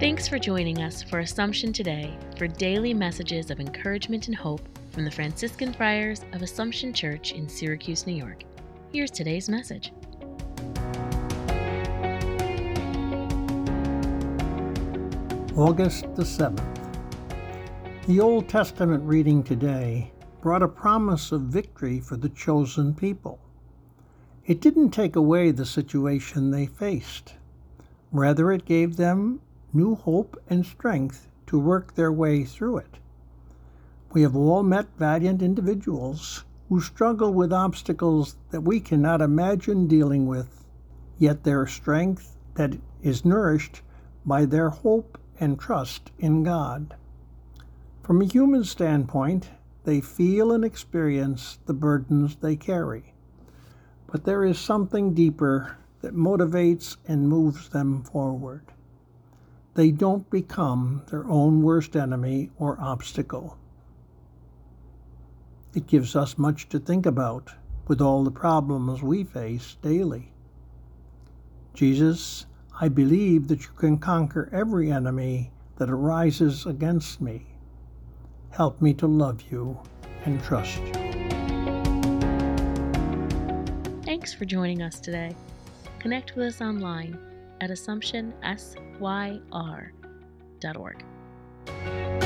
Thanks for joining us for Assumption Today for daily messages of encouragement and hope from the Franciscan Friars of Assumption Church in Syracuse, New York. Here's today's message. August the 7th. The Old Testament reading today brought a promise of victory for the chosen people. It didn't take away the situation they faced. Rather, it gave them new hope and strength to work their way through it. We have all met valiant individuals who struggle with obstacles that we cannot imagine dealing with, yet their strength that is nourished by their hope and trust in God. From a human standpoint, they feel and experience the burdens they carry. But there is something deeper that motivates and moves them forward. They don't become their own worst enemy or obstacle. It gives us much to think about with all the problems we face daily. Jesus, I believe that you can conquer every enemy that arises against me. Help me to love you and trust you. Thanks for joining us today. Connect with us online at AssumptionSYR.org.